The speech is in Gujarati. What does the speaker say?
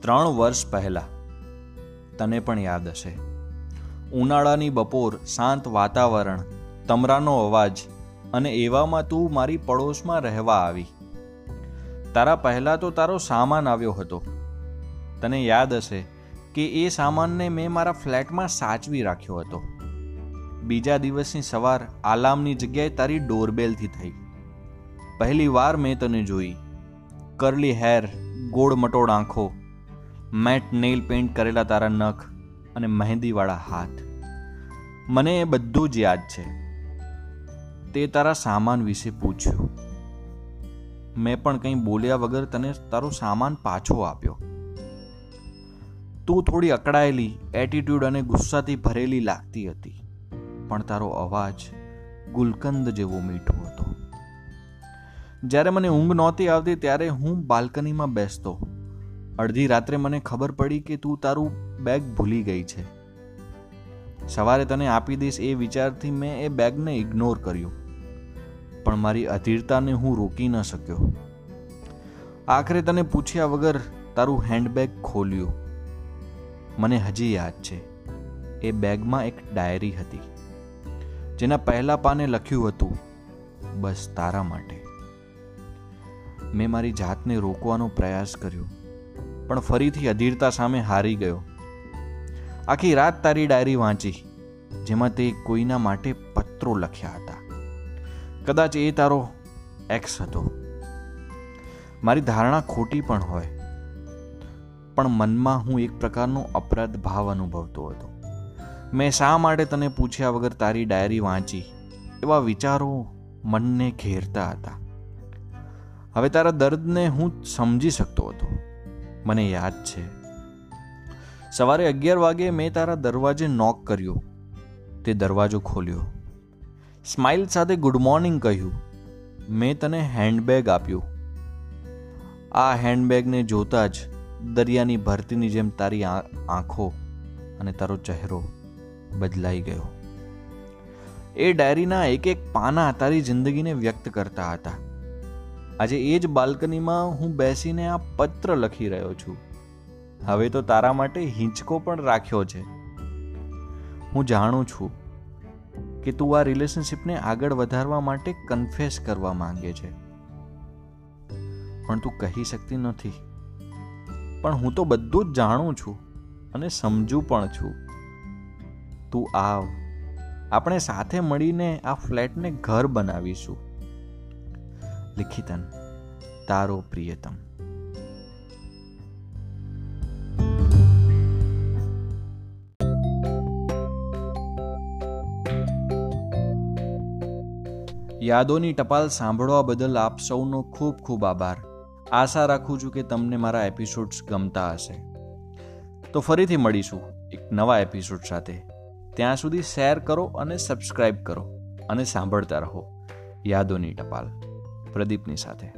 ત્રણ વર્ષ પહેલાં. તને પણ યાદ હશે. ઉનાળાની બપોર, શાંત વાતાવરણ, તમરાનો અવાજ અને એવામાં તું મારી પડોશમાં રહેવા આવી. તારા પહેલાં તો તારો સામાન આવ્યો હતો. તને યાદ હશે કે એ સામાનને મેં મારા ફ્લેટમાં સાચવી રાખ્યો હતો. બીજા દિવસની સવાર આલામની જગ્યાએ તારી ડોરબેલથી થઈ. પહેલી વાર મેં તને જોઈ. કરલી હેર, ગોળ મટોડ આંખો મેટ નેઇલ પેઇન્ટ કરેલા તારા નખ અને મહેંદીવાળા હાથ. મને એ બધું જ યાદ છે. તે તારા સામાન વિશે પૂછ્યું. મેં પણ કંઈ બોલ્યા વગર તને તારો સામાન પાછો આપ્યો. તું થોડી અકળાયેલી એટીટ્યુડ અને ગુસ્સાથી ભરેલી લાગતી હતી, પણ તારો અવાજ ગુલકંદ જેવો મીઠો હતો. જ્યારે મને ઊંઘ નહોતી આવતી ત્યારે હું બાલ્કનીમાં બેસતો. અડધી રાત્રે મને ખબર પડી કે તું તારું બેગ ભૂલી ગઈ છે. સવારે તને આપી દઈશ એ વિચારથી મેં એ બેગને ઇગ્નોર કર્યું. પણ મારી અધીરતાને હું રોકી ન શક્યો. આખરે તને પૂછ્યા વગર તારું હેન્ડબેગ ખોલ્યું. મને હજી યાદ છે. એ બેગમાં એક ડાયરી હતી. જેના પહેલા પાને લખ્યું હતું, બસ તારા માટે. મેં મારી જાતને રોકવાનો પ્રયાસ કર્યો. પણ ફરીથી અધીરતા સામે હારી ગયો. આખી રાત તારી ડાયરી વાંચી, જેમાં તે કોઈના માટે પત્રો લખ્યા હતા. કદાચ એ તારો એક્સ હતો. મારી ધારણા ખોટી પણ હોય, પણ મનમાં હું એક પ્રકારનો અપરાધ ભાવ અનુભવતો હતો. મેં શા માટે તને પૂછ્યા વગર તારી ડાયરી વાંચી, એવા વિચારો મનને ઘેરતા હતા. હવે તારા દર્દને હું સમજી શકતો હતો. મને યાદ છે. સવારે અગિયાર વાગે મેં તારા દરવાજે નોક કર્યો. તે દરવાજો ખોલ્યો. સ્માઇલ સાથે ગુડ મોર્નિંગ કહ્યું. મેં તને હેન્ડબેગ આપ્યું. આ હેન્ડબેગને જોતા જ દરિયાની ભરતીની જેમ તારી આંખો અને તારો ચહેરો બદલાઈ ગયો. એ ડાયરીના એક એક પાના તારી જિંદગીને વ્યક્ત કરતા હતા. આજે એ જ બાલ્કનીમાં હું બેસીને આ પત્ર લખી રહ્યો છું. હવે તો તારા માટે હિંચકો પણ રાખ્યો છે. હું જાણું છું કે તું આ રિલેશનશિપને આગળ વધારવા માટે કન્ફેસ કરવા માંગે છે. પણ તું કહી શકતી નથી. પણ હું તો બધું જ જાણું છું અને સમજુ પણ છું. તું આવ. આપણે સાથે મળીને આ ફ્લેટને ઘર બનાવીશું. લિખિતન, તારો પ્રિયતમ. યાદોની ટપાલ સાંભળવા બદલ આપ સૌનો ખૂબ ખૂબ આભાર. આશા રાખું છું કે તમને મારા એપિસોડ્સ ગમતા હશે. તો ફરીથી મળીશું એક નવા એપિસોડ સાથે. ત્યાં સુધી શેર કરો અને સબસ્ક્રાઇબ કરો અને સાંભળતા રહો યાદોની ટપાલ. પ્રદીપની સાથે.